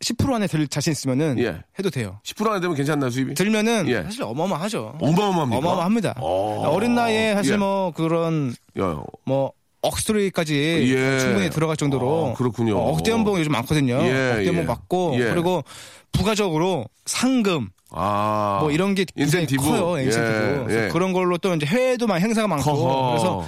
10% 안에 들 자신 있으면은 예. 해도 돼요. 10% 안에 되면 괜찮나요, 수입이? 들면은 예. 사실 어마어마하죠. 어마어마합니다. 어. 어린 나이에 사실 예. 뭐 그런 야, 뭐 억 소리까지 예. 충분히 들어갈 정도로 아, 그렇군요. 어, 억대 연봉 요즘 많거든요. 예, 억대 연봉 예. 받고 예. 그리고 부가적으로 상금 아. 뭐 이런 게 굉장히 인센티브? 커요. 인센티브. 예, 예. 그런 걸로 또 이제 해외도 많이 행사가 많고 커허. 그래서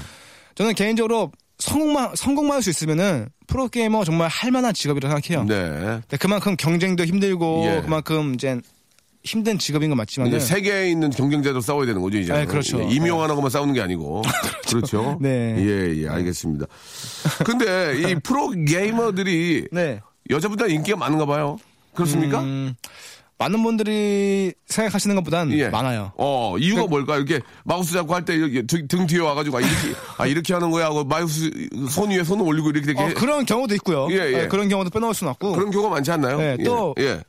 저는 개인적으로 성공만 성공만 할 수 있으면은 프로 게이머 정말 할 만한 직업이라고 생각해요. 네. 근데 그만큼 경쟁도 힘들고 예. 그만큼 이제 힘든 직업인 건 맞지만 이제 세계에 있는 경쟁자도 싸워야 되는 거죠, 이제. 네, 그렇죠. 예, 임용하는 것만 싸우는 게 아니고. 그렇죠. 네. 예, 예, 알겠습니다. 근데 이 프로 게이머들이 네. 여자보다 인기가 많은가 봐요. 그렇습니까? 음, 많은 분들이 생각하시는 것보단 예. 많아요. 어, 이유가 뭘까? 이렇게 마우스 잡고 할때 등, 등 뒤에 와가지고, 아, 이렇게, 아, 이렇게 하는 거야 하고 마우스 손 위에 손을 올리고 이렇게 되게. 어, 그런 경우도 있고요. 예, 예. 네, 그런 경우도 빼놓을 수는 없고. 그런 경우가 많지 않나요? 네, 예, 또 예.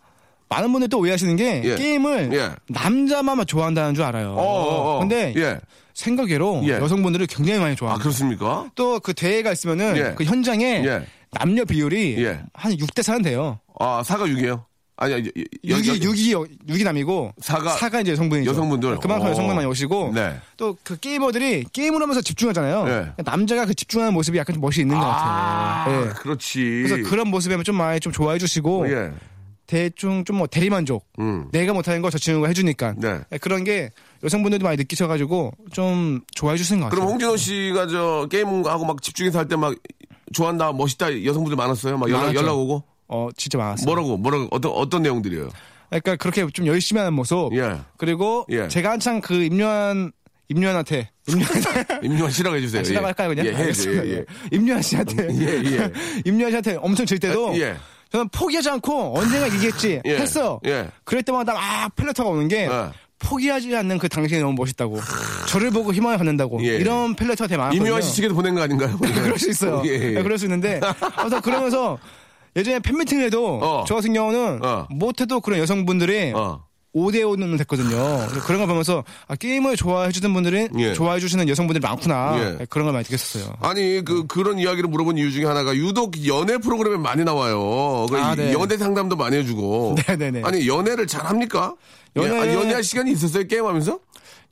많은 분들이 또 오해하시는 게 예. 게임을 예. 남자만 좋아한다는 줄 알아요. 어, 어, 어. 근데 예. 생각외로 예. 여성분들을 굉장히 많이 아, 좋아합니다. 그렇습니까? 또 그 대회가 있으면은 예. 그 현장에 예. 남녀 비율이 예. 한 6대 4는 돼요. 아, 사가 6이에요? 아니야, 여- 여- 6이, 여- 6이, 6이 남이고 사가- 이제 여성분이죠. 여성분들. 그만큼 어. 여성분 많이 오시고 네. 또 그 게이머들이 게임을 하면서 집중하잖아요. 예. 남자가 그 집중하는 모습이 약간 좀 멋이 있는 것 아, 같아요. 예. 그렇지. 그래서 그런 모습에 좀 많이 좀 좋아해 주시고 예. 대충 좀 뭐 대리만족 음. 내가 못하는 거 저 친구가 해주니까 네. 예, 그런 게 여성분들도 많이 느끼셔가지고 좀 좋아해 주시는 것 같아요. 그럼 홍진호 씨가 저 게임하고 막 집중해서 할 때 막 좋아한다, 멋있다 여성분들 많았어요? 막 연락. 연락 오고? 어 진짜 많았어요. 뭐라고, 뭐라고, 어떤, 어떤 내용들이에요? 그러니까 그렇게 좀 열심히 하는 모습. 예. 그리고 예. 제가 한창 그 임요한 임요한한테 임요한 임요한 씨라고 해주세요. 시라고 할까요 그냥? 예, 해야죠. 알겠습니다. 예, 예. 임요한 씨한테 예, 예. 임요한 씨한테 엄청 질 때도 예. 저는 포기하지 않고 언젠가 이기겠지 예. 했어. 예. 그럴 때마다 막 펠레터가 오는 게 예. 포기하지 않는 그 당신이 너무 멋있다고. 저를 보고 희망을 갖는다고. 예. 이런 펠레터가 되게 많았거든요. 임요한 씨 측에도 보낸 거 아닌가요? 그럴 수 있어요. 예, 예. 네, 그럴 수 있는데. 그래서 그러면서 예전에 팬미팅을 해도 어. 저 같은 경우는 어. 못해도 그런 여성분들이 어. 5대5는 됐거든요. 그런 거 보면서 아, 게임을 좋아해 주는 분들은 예. 좋아해 주시는 여성분들이 많구나. 예. 네, 그런 걸 많이 느꼈었어요. 아니 그 그런 이야기를 물어본 이유 중에 하나가 유독 연애 프로그램에 많이 나와요. 그 아, 네. 연애 상담도 많이 해주고. 네네네. 아니 연애를 잘 합니까? 연애- 예, 아니, 연애할 시간이 있었어요 게임하면서?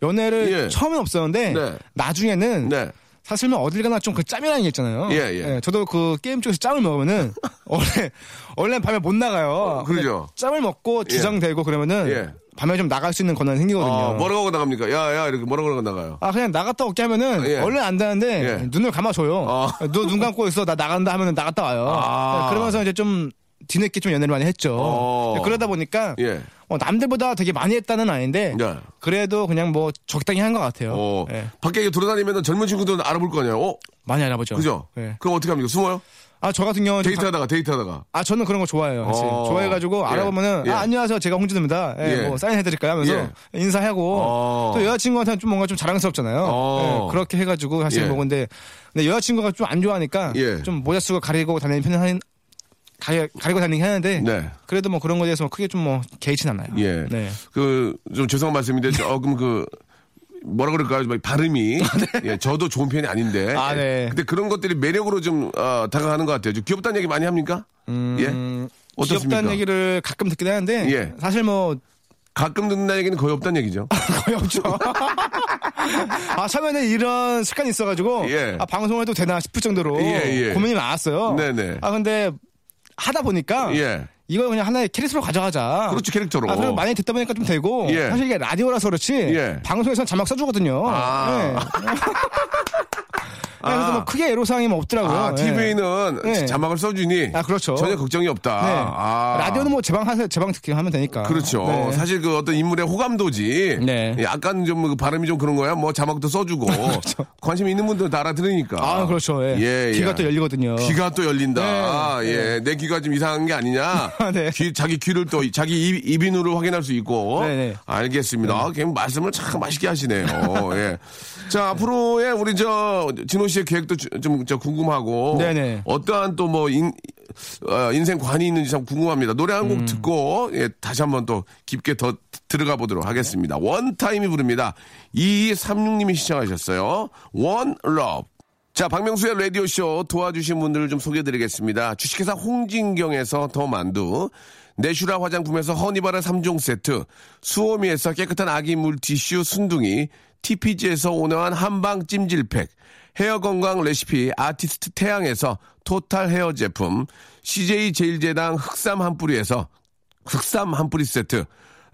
연애를 예. 처음엔 없었는데 네. 나중에는 네. 사실 뭐 어딜 가나 좀 그 짬이라는 게 있잖아요. 예, 예. 저도 그 게임 쪽에서 짬을 먹으면은 원래 원래 밤에 못 나가요. 그러죠. 근데 짬을 먹고 주장되고 그러면은 예. 밤에 좀 나갈 수 있는 권한이 생기거든요. 어, 뭐라고 하고 나갑니까? 야 야 이렇게 뭐라고 나가요? 아 그냥 나갔다 올게 하면은 예. 원래 안 되는데 예. 눈을 감아줘요. 어. 너눈 감고 있어 나 나간다 하면은 나갔다 와요. 아. 네, 그러면서 이제 좀 뒤늦게 좀 연애를 많이 했죠. 어. 네, 그러다 보니까 예. 어, 남들보다 되게 많이 했다는 아닌데 네. 그래도 그냥 뭐 적당히 한 것 같아요. 어, 예. 밖에 돌아다니면 젊은 친구들은 알아볼 거 아니에요? 어? 많이 알아보죠. 그죠? 예. 그럼 어떻게 합니까? 숨어요? 아, 저 같은 경우는 좀 데이트하다가, 데이트하다가. 아, 저는 그런 거 좋아해요. 어. 좋아해가지고 예. 알아보면은, 예. 아, 안녕하세요. 제가 홍진우입니다. 예, 예. 뭐, 사인해드릴까요? 하면서 예. 인사하고, 어. 또 여자친구한테는 좀 뭔가 좀 자랑스럽잖아요. 어. 예, 그렇게 해가지고 사실 예. 뭐, 근데, 근데 여자친구가 좀 안 좋아하니까, 예. 좀 모자 쓰고 가리고 다니는 편은 가리, 가리고 다니긴 하는데, 네. 그래도 뭐 그런 거에 대해서 뭐 크게 좀 뭐, 개의치는 않아요. 예. 네. 그, 좀 죄송한 말씀인데, 조금 그, 뭐라 그럴까요? 막 발음이. 예, 저도 좋은 편이 아닌데. 아, 네. 근데 그런 것들이 매력으로 좀, 어, 다가가는 것 같아요. 좀 귀엽다는 얘기 많이 합니까? 예? 음, 어떻습니까? 귀엽다는 얘기를 가끔 듣긴 하는데, 예. 사실 뭐, 가끔 듣는 얘기는 거의 없다는 얘기죠. 거의 없죠. 아, 처음에는 이런 습관이 있어가지고, 예. 아, 방송해도 되나 싶을 정도로 예, 예. 고민이 많았어요. 네네. 아, 근데 하다 보니까, 예. 이걸 그냥 하나의 캐릭터로 가져가자. 그렇죠, 캐릭터로. 아, 그리고 많이 듣다 보니까 좀 되고, 예. 사실 이게 라디오라서 그렇지, 예. 방송에서는 자막 써주거든요. 아. 네. 그래서 아. 뭐 크게 애로사항이 뭐 없더라고요. 아, 예. TV는 네. 자막을 써주니. 아, 그렇죠. 전혀 걱정이 없다. 네. 아. 라디오는 뭐 제방 하세요. 제방 듣기 하면 되니까. 그렇죠. 네. 사실 그 어떤 인물의 호감도지. 네. 약간 좀그 발음이 좀 그런 거야. 뭐 자막도 써주고. 관심 있는 분들은 다 알아들으니까. 그렇죠. 아, 그렇죠. 예. 예, 귀가 예. 또 열리거든요. 귀가 또 열린다. 네. 아, 예. 내 귀가 좀 이상한 게 아니냐. 네. 귀, 자기 귀를 또, 자기 입, 입인으로 확인할 수 있고. 네, 네. 알겠습니다. 아, 그냥 말씀을 참 맛있게 하시네요. 예. 자, 앞으로의 우리 저, 진호 씨의 계획도 주- 좀, 저 궁금하고. 네네. 어떠한 또 뭐, 인, 어, 인생 관이 있는지 참 궁금합니다. 노래 한곡 음. 듣고, 예, 다시 한번 또 깊게 더 들어가 보도록 하겠습니다. 원타임이 부릅니다. 2236님이 시청하셨어요. One Love. 자, 박명수의 라디오쇼 도와주신 분들을 좀 소개해드리겠습니다. 주식회사 홍진경에서 더 만두, 내슈라 화장품에서 허니바라 3종 세트, 수오미에서 깨끗한 아기 물티슈 순둥이, TPG에서 온화한 한방 찜질팩, 헤어 건강 레시피 아티스트 태양에서 토탈 헤어 제품, CJ 제일제당 흑삼 한 뿌리에서 흑삼 한 뿌리 세트,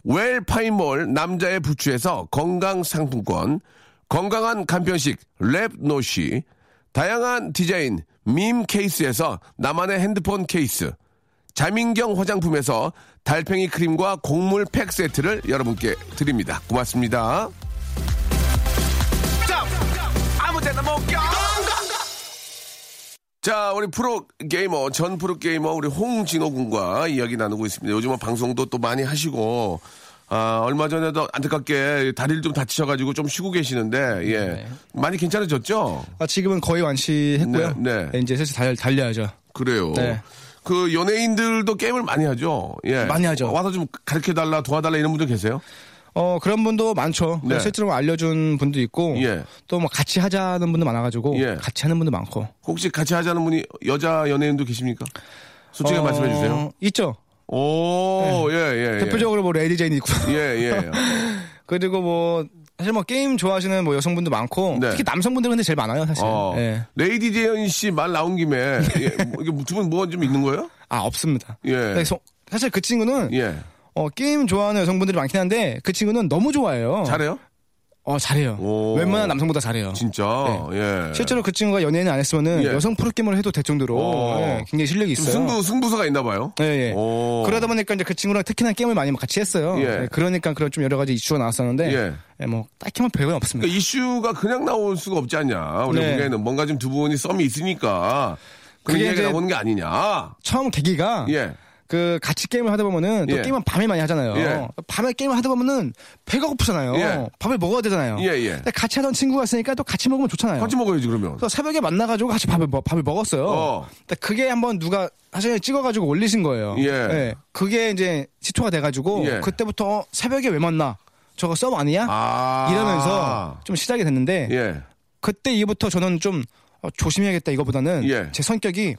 웰 파인몰 남자의 부추에서 건강 상품권, 건강한 간편식 랩노시, 다양한 디자인 밈 케이스에서 나만의 핸드폰 케이스, 자민경 화장품에서 달팽이 크림과 곡물 팩 세트를 여러분께 드립니다. 고맙습니다. 자, 우리 프로 게이머, 전 프로 게이머, 우리 홍진호 군과 이야기 나누고 있습니다. 요즘은 방송도 또 많이 하시고, 아, 얼마 전에도 안타깝게 다리를 좀 다치셔가지고 좀 쉬고 계시는데, 예. 많이 괜찮아졌죠? 아, 지금은 거의 완치했고요. 네, 네. 이제 슬슬 달, 달려야죠. 그래요. 네. 그 연예인들도 게임을 많이 하죠. 예. 많이 하죠. 와서 좀 가르쳐 달라, 도와달라 이런 분들 계세요? 어 그런 분도 많죠. 네. 실제로 알려준 분도 있고 예. 또뭐 같이 하자는 분도 많아가지고 예. 같이 하는 분도 많고. 혹시 같이 하자는 분이 여자 연예인도 계십니까? 솔직히 어, 말씀해 주세요. 있죠. 오, 예, 예. 예. 대표적으로 뭐 레이디 제인 있고 예, 예. 그리고 뭐 사실 뭐 게임 좋아하시는 뭐 여성분도 많고 네. 특히 남성분들은 근데 제일 많아요 사실. 어, 예. 레이디 제인 씨 말 나온 김에 예, 뭐 이게 두분 뭐가 좀 있는 거예요? 아 없습니다. 예. 그래서 사실 그 친구는 예. 어, 게임 좋아하는 여성분들이 많긴 한데 그 친구는 너무 좋아해요. 잘해요? 어 잘해요. 오. 웬만한 남성보다 잘해요. 진짜. 예. 실제로 그 친구가 연예인 안 했으면은 예. 여성 프로게임을 해도 될 정도로 어. 예, 굉장히 실력이 좀 있어요. 승부 승부사가 있나 봐요. 예, 예. 오. 그러다 보니까 이제 그 친구랑 특히나 게임을 많이 같이 했어요. 예. 예, 그러니까 그런 좀 여러 가지 이슈가 나왔었는데 예. 예, 뭐 딱히 뭐 별건 없습니다. 그러니까 이슈가 그냥 나올 수가 없지 않냐. 우리 네. 보기에는 뭔가 좀 두 분이 썸이 있으니까 그런 그게 이제- 나오는 게 아니냐. 처음 계기가 예. 그 같이 게임을 하다 보면은 또 예. 게임은 밤에 많이 하잖아요. 예. 밤에 게임을 하다 보면은 배가 고프잖아요. 예. 밥을 먹어야 되잖아요. 예, 예. 근데 같이 하던 친구가 있으니까 또 같이 먹으면 좋잖아요. 같이 먹어야지 그러면. 그래서 새벽에 만나가지고 같이 밥을 먹- 밥을 먹었어요. 어. 근데 그게 한번 누가 사실 찍어가지고 올리신 거예요. 예. 그게 이제 시초가 돼가지고 예. 그때부터 새벽에 왜 만나? 저거 썸 아니야? 아. 이러면서 좀 시작이 됐는데 예. 그때 이후부터 저는 좀 어, 조심해야겠다 이거보다는 예. 제 성격이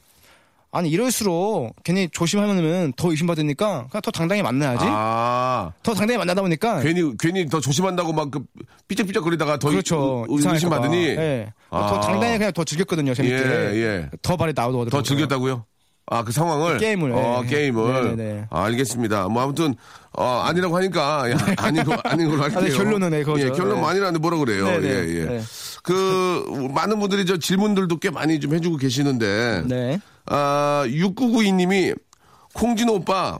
아니 이럴수록 괜히 조심하면은 더 의심받으니까 그냥 더 당당히 만나야지. 아. 더 당당히 만나다 보니까 괜히 괜히 더 조심한다고 막 그 삐쩍삐쩍 거리다가 더 그렇죠. 의- 이상할까 의심 봐. 받으니 예. 아. 더 당당히 그냥 더 즐겼거든요. 재밌게. 예, 예. 더 발이 나오더라고요. 더 즐겼다고요? 아, 그 상황을? 게임을, 어, 예. 게임을. 네네네. 아, 알겠습니다. 뭐, 아무튼, 어, 아니라고 하니까, 야, 아닌 거, 아닌 걸로 할게요. 아, 네, 결론은 네, 그거죠. 예, 결론은 네. 아니라는데 뭐라 그래요. 네네. 예, 예. 네. 그, 많은 분들이 저 질문들도 꽤 많이 좀 해주고 계시는데, 네. 아, 6992님이, 콩진호 오빠,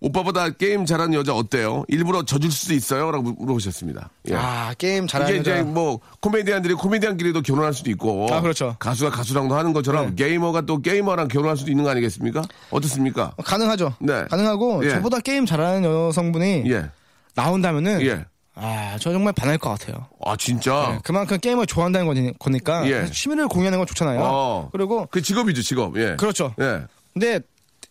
오빠보다 게임 잘하는 여자 어때요? 일부러 져줄 수도 있어요? 라고 물어보셨습니다. 예. 아 게임 이게 잘하는 이제 여자. 뭐 코미디언들이 코미디언끼리도 결혼할 수도 있고 아, 그렇죠. 가수가 가수랑도 하는 것처럼 게이머가 또 게이머랑 결혼할 수도 있는 거 아니겠습니까? 어떻습니까? 가능하죠. 네. 가능하고 예. 저보다 게임 잘하는 여성분이 예. 나온다면은 예. 아, 저 정말 반할 것 같아요. 아 진짜. 네, 그만큼 게임을 좋아한다는 거니- 거니까 예. 취미를 공유하는 건 좋잖아요. 어. 그리고 그 직업이죠 직업. 예. 그렇죠. 예. 근데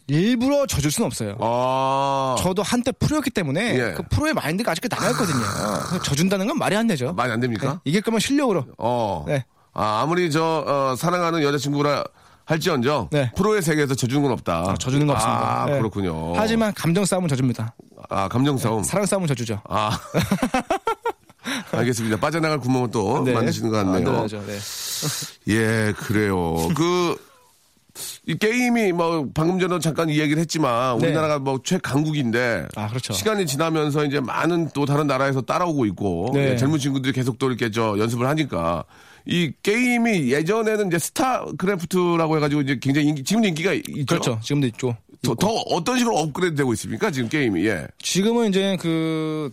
일부러 져줄 수는 없어요. 아. 저도 한때 프로였기 때문에 예. 그 프로의 마인드가 아직까지 남아있거든요. 그래서 져준다는 건 말이 안 되죠. 말이 안 됩니까? 네, 이길 거면 실력으로. 어. 네. 아 아무리 저 어, 사랑하는 여자친구라 할지언정 네. 프로의 세계에서 져주는 건 없다. 아, 져주는 거 없습니다. 아 네. 그렇군요. 하지만 감정 싸움은 져줍니다. 아 감정 싸움. 사랑 싸움은 져주죠. 아. 알겠습니다. 빠져나갈 구멍은 또 네. 만드시는 것 같네요. 만들어야죠. 네. 예, 그래요. 그, 이 게임이 뭐 방금 전에 잠깐 이야기를 했지만 네. 우리나라가 뭐 최강국인데 아, 그렇죠. 시간이 지나면서 이제 많은 또 다른 나라에서 따라오고 있고 네. 예, 젊은 친구들이 계속 또 이렇게 저 연습을 하니까 이 게임이 예전에는 이제 스타크래프트라고 해가지고 이제 굉장히 인기, 지금 인기가 있죠. 그렇죠. 지금도 있죠. 더, 더 어떤 식으로 업그레이드 되고 있습니까? 지금 게임이 예. 지금은 이제 그,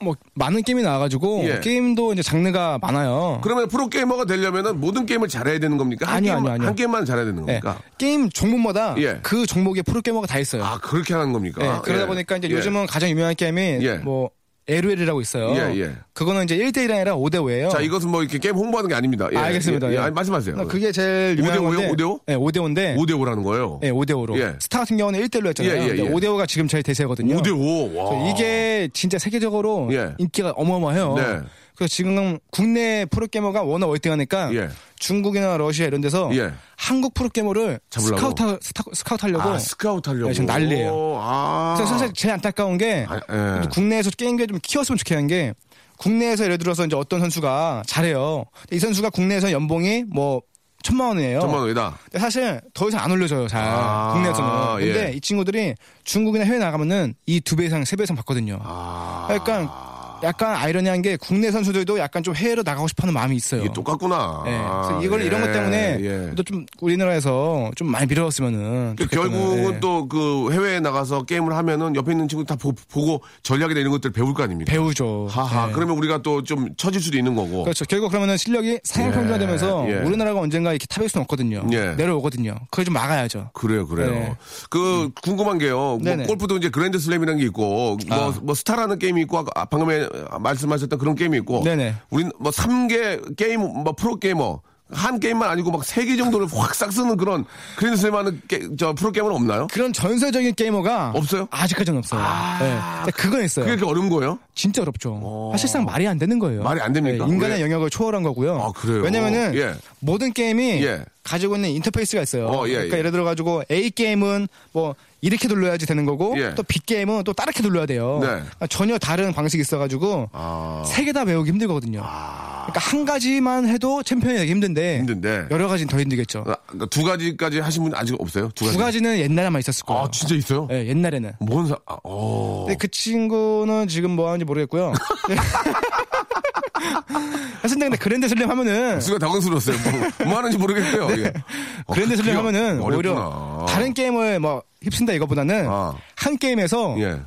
뭐, 많은 게임이 나와가지고, 예. 게임도 이제 장르가 많아요. 그러면 프로 게이머가 되려면은 모든 게임을 잘해야 되는 겁니까? 한 아니요, 게임, 아니요, 아니요. 한 게임만 잘해야 되는 네. 겁니까? 게임 종목마다 예. 그 종목의 프로 게이머가 다 있어요. 아 그렇게 하는 겁니까? 네, 그러다 예. 보니까 이제 예. 요즘은 가장 유명한 게임이 예. 뭐, LOL이라고 있어요. 예, 예. 그거는 이제 1대1이 아니라 5대5예요. 자, 이것은 뭐 이렇게 게임 홍보하는 게 아닙니다. 예, 알겠습니다. 예, 예. 예. 말씀하세요. 그게 제일 유명한 5대5 요? 건데. 5대5? 네, 5대5인데. 5대5라는 거예요. 네, 5대5로. 예. 스타 같은 경우는 1대1로 했잖아요. 예, 예, 예. 5대5가 지금 제일 대세거든요. 5대5. 와. 그래서 이게 진짜 세계적으로 예. 인기가 어마어마해요. 네. 그래서 지금 국내 프로게이머가 워낙 월등하니까 예. 중국이나 러시아 이런 데서 예. 한국 프로게이머를? 스카우트, 스카우트 하려고 아, 스카우트 하려고. 네, 지금 난리예요. 아. 그래서 사실 제일 안타까운 게 아, 예. 국내에서 게임계를 좀 키웠으면 좋겠는 게 국내에서 예를 들어서 이제 어떤 선수가 잘해요. 이 선수가 국내에서 연봉이 뭐 천만 원이에요. 천만 원이다. 사실 더 이상 안 올려줘요, 잘. 아, 국내에서는. 근데 예. 이 친구들이 중국이나 해외 나가면은 이 두 배 이상, 세 배 이상 받거든요. 아. 그러니까 약간 아이러니한 게 국내 선수들도 약간 좀 해외로 나가고 싶어 하는 마음이 있어요. 이게 똑같구나. 예. 그래서 이걸 예, 이런 것 때문에 예. 또좀 우리나라에서 좀 많이 밀어줬으면은 그 결국은 예. 또그 해외에 나가서 게임을 하면은 옆에 있는 친구 다 보, 고 전략이나 이런 것들 배울 거 아닙니까? 배우죠. 하하. 예. 그러면 우리가 또 좀 처질 수도 있는 거고. 그렇죠. 결국 그러면은 실력이 상향평준화 되면서 예. 우리나라가 언젠가 이렇게 탑일 수는 없거든요. 예. 내려오거든요. 그걸 좀 막아야죠. 그래요, 그래요. 네. 그 궁금한 게요. 뭐. 골프도 이제 그랜드 슬램이라는 게 있고 뭐, 아. 뭐 스타라는 게임이 있고 아까 방금에 말씀하셨던 그런 게임이 있고 네네. 우린 뭐 3개 게임 뭐 프로 게이머 한 게임만 아니고 막 세 개 정도를 확 싹 쓰는 그런 하는 게, 저 프로게이머는 없나요? 그런 전설적인 게이머가 없어요? 아직까지는 없어요. 네. 근데 그건 있어요. 그게 어려운 거예요? 진짜 어렵죠. 사실상 말이 안 되는 거예요. 말이 안 됩니까? 인간의 왜? 영역을 초월한 거고요. 아, 그래요? 왜냐면은 예. 모든 게임이 예. 가지고 있는 인터페이스가 있어요. 어, 예, 그러니까 예. 예를 들어 가지고 A 게임은 뭐 이렇게 돌려야지 되는 거고 예. 또 B 게임은 또 다르게 돌려야 돼요. 네. 그러니까 전혀 다른 방식이 있어가지고 아. 세개 다 배우기 힘들거든요. 그러니까 한 가지만 해도 챔피언이 되기 힘든데, 힘든데. 여러 가지는 더 힘들겠죠. 아, 그러니까 두 가지까지 하신 분 아직 없어요? 두 가지. 두 가지 는 옛날에만 있었을 거예요. 아, 진짜 있어요? 네, 옛날에는. 뭔 사, 아, 어. 근데 그 친구는 지금 뭐 하는지 모르겠고요. 네. 하여튼 근데 그랜드 슬램 하면은 순간 당황스러웠어요. 뭐, 뭐 하는지 모르겠고요. 예. 어, 그랜드 슬램 그게 하면은 어렵구나. 오히려 다른 게임을 뭐 휩쓴다 이거보다는 아. 한 게임에서 예.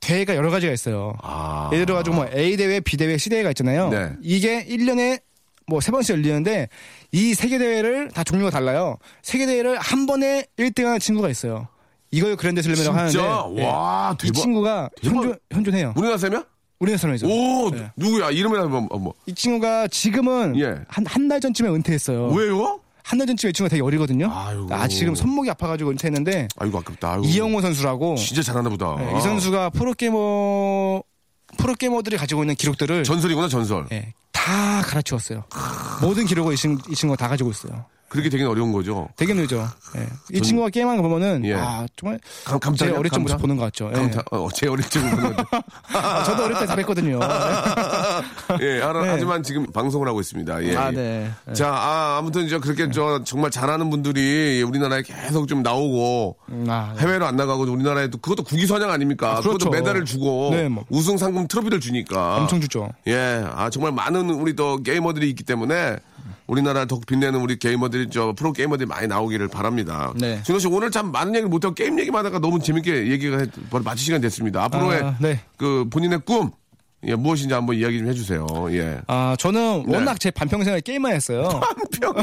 대회가 여러 가지가 있어요. 아. 예를 들어 가지고 뭐 A 대회, B 대회, C 대회가 있잖아요. 네. 이게 1년에 뭐 세 번씩 열리는데 이 세계 대회를 다 종류가 달라요. 세계 대회를 한 번에 1등하는 친구가 있어요. 이걸 그랜드 슬램이라고? 하는데 예. 와, 이 대박. 친구가 대박. 현존, 현존해요. 우리나라 사람이야? 우리나라 사람이죠. 오, 네. 누구야? 이름이나 뭐, 뭐. 이 친구가 지금은 예. 한한 달 전쯤에 은퇴했어요. 왜요? 한 달 전쯤에 이 친구가 되게 어리거든요. 아이고. 아 지금 손목이 아파가지고 은퇴했는데 아이고, 아깝다. 아이고. 이영호 선수라고 진짜 잘하나 보다. 네, 이 선수가 프로게이머 프로게이머들이 가지고 있는 기록들을 전설이구나, 전설. 예, 다 갈아치웠어요. 모든 기록을 이, 친, 이 친구가 다 가지고 있어요. 그렇게 되긴 어려운 거죠. 되게 늘죠. 예. 이 친구가 게임하는 거 보면은 예. 아 정말 감, 제 감탄이야? 어릴 적 감탄? 모습 보는 것 같죠. 예. 감탄, 어, 제 어릴 적 보는 거죠. 아, 저도 어릴 때 잘했거든요. 예, 알아, 네. 하지만 지금 방송을 하고 있습니다. 예. 아, 예. 네. 자, 아, 아무튼 저 그렇게 저 정말 잘하는 분들이 우리나라에 계속 좀 나오고 음, 아, 네. 해외로 안 나가고 우리나라에도 그것도 국위선양 아닙니까? 아, 그렇죠. 그것도 메달을 주고 네, 뭐. 우승 상금 트로피를 주니까 엄청 주죠. 예, 아 정말 많은 우리 또 게이머들이 있기 때문에 우리나라 더 빛내는 우리 게이머들이 저 프로 게이머들이 많이 나오기를 바랍니다. 네. 준호 씨 오늘 참 많은 얘기를 못하고 게임 얘기만 하다가 너무 재밌게 얘기가 했- 바로 마칠 시간 됐습니다. 앞으로의 아, 네. 그 본인의 꿈 예, 무엇인지 한번 이야기 좀 해주세요. 예. 아 저는 네. 워낙 제 반평생을 게임만 했어요. 반평.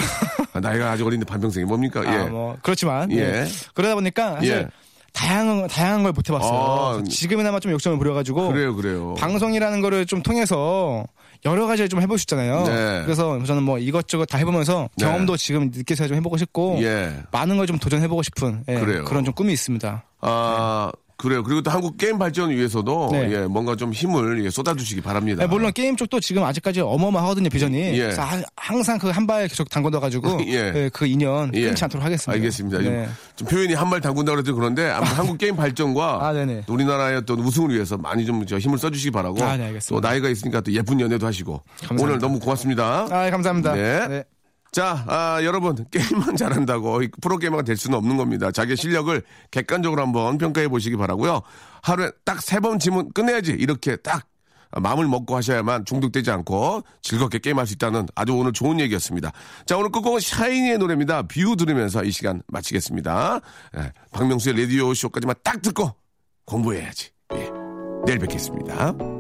아, 나이가 아직 어린데 반평생이 뭡니까? 예. 아, 뭐 그렇지만 예. 예. 그러다 보니까 사실 예. 다양한 다양한 걸 못 해봤어요. 아, 지금이나마 좀 욕심을 부려가지고 그래요, 그래요. 방송이라는 거를 좀 통해서 여러 가지를 좀 해볼 수 있잖아요. 네. 그래서 저는 뭐 이것저것 다 해보면서 네. 경험도 지금 느껴서 좀 해보고 싶고 예. 많은 걸 좀 도전해보고 싶은 예. 그런 좀 꿈이 있습니다. 아, 그래요. 그리고 또 한국 게임 발전 위해서도 네. 예, 뭔가 좀 힘을 예, 쏟아주시기 바랍니다. 네, 물론 게임 쪽도 지금 아직까지 어마어마하거든요 비전이. 예. 그래서 하- 항상 그 한 발 계속 담궈둬 가지고 예. 예, 그 인연 예. 끊지 않도록 하겠습니다. 알겠습니다. 좀- 네. 좀, 표현이 한 발 담근다 그래도 그런데 한국 게임 발전과 아, 우리나라의 어떤 우승을 위해서 많이 좀저 힘을 써주시기 바라고 아, 네. 또 나이가 있으니까 또 예쁜 연애도 하시고 감사합니다. 오늘 너무 고맙습니다. 아 감사합니다. 네. 자, 아, 여러분 게임만 잘한다고 이 프로게이머가 될 수는 없는 겁니다. 자기 실력을 객관적으로 한번 평가해 보시기 바라고요. 하루에 딱 세 번 지면 끝내야지 이렇게 딱 마음을 먹고 하셔야만 중독되지 않고 즐겁게 게임할 수 있다는 아주 오늘 좋은 얘기였습니다. 자, 오늘 끝곡은 샤이니의 노래입니다. View 들으면서 이 시간 마치겠습니다. 예, 박명수의 라디오 쇼까지만 딱 듣고 공부해야지. 예, 내일 뵙겠습니다.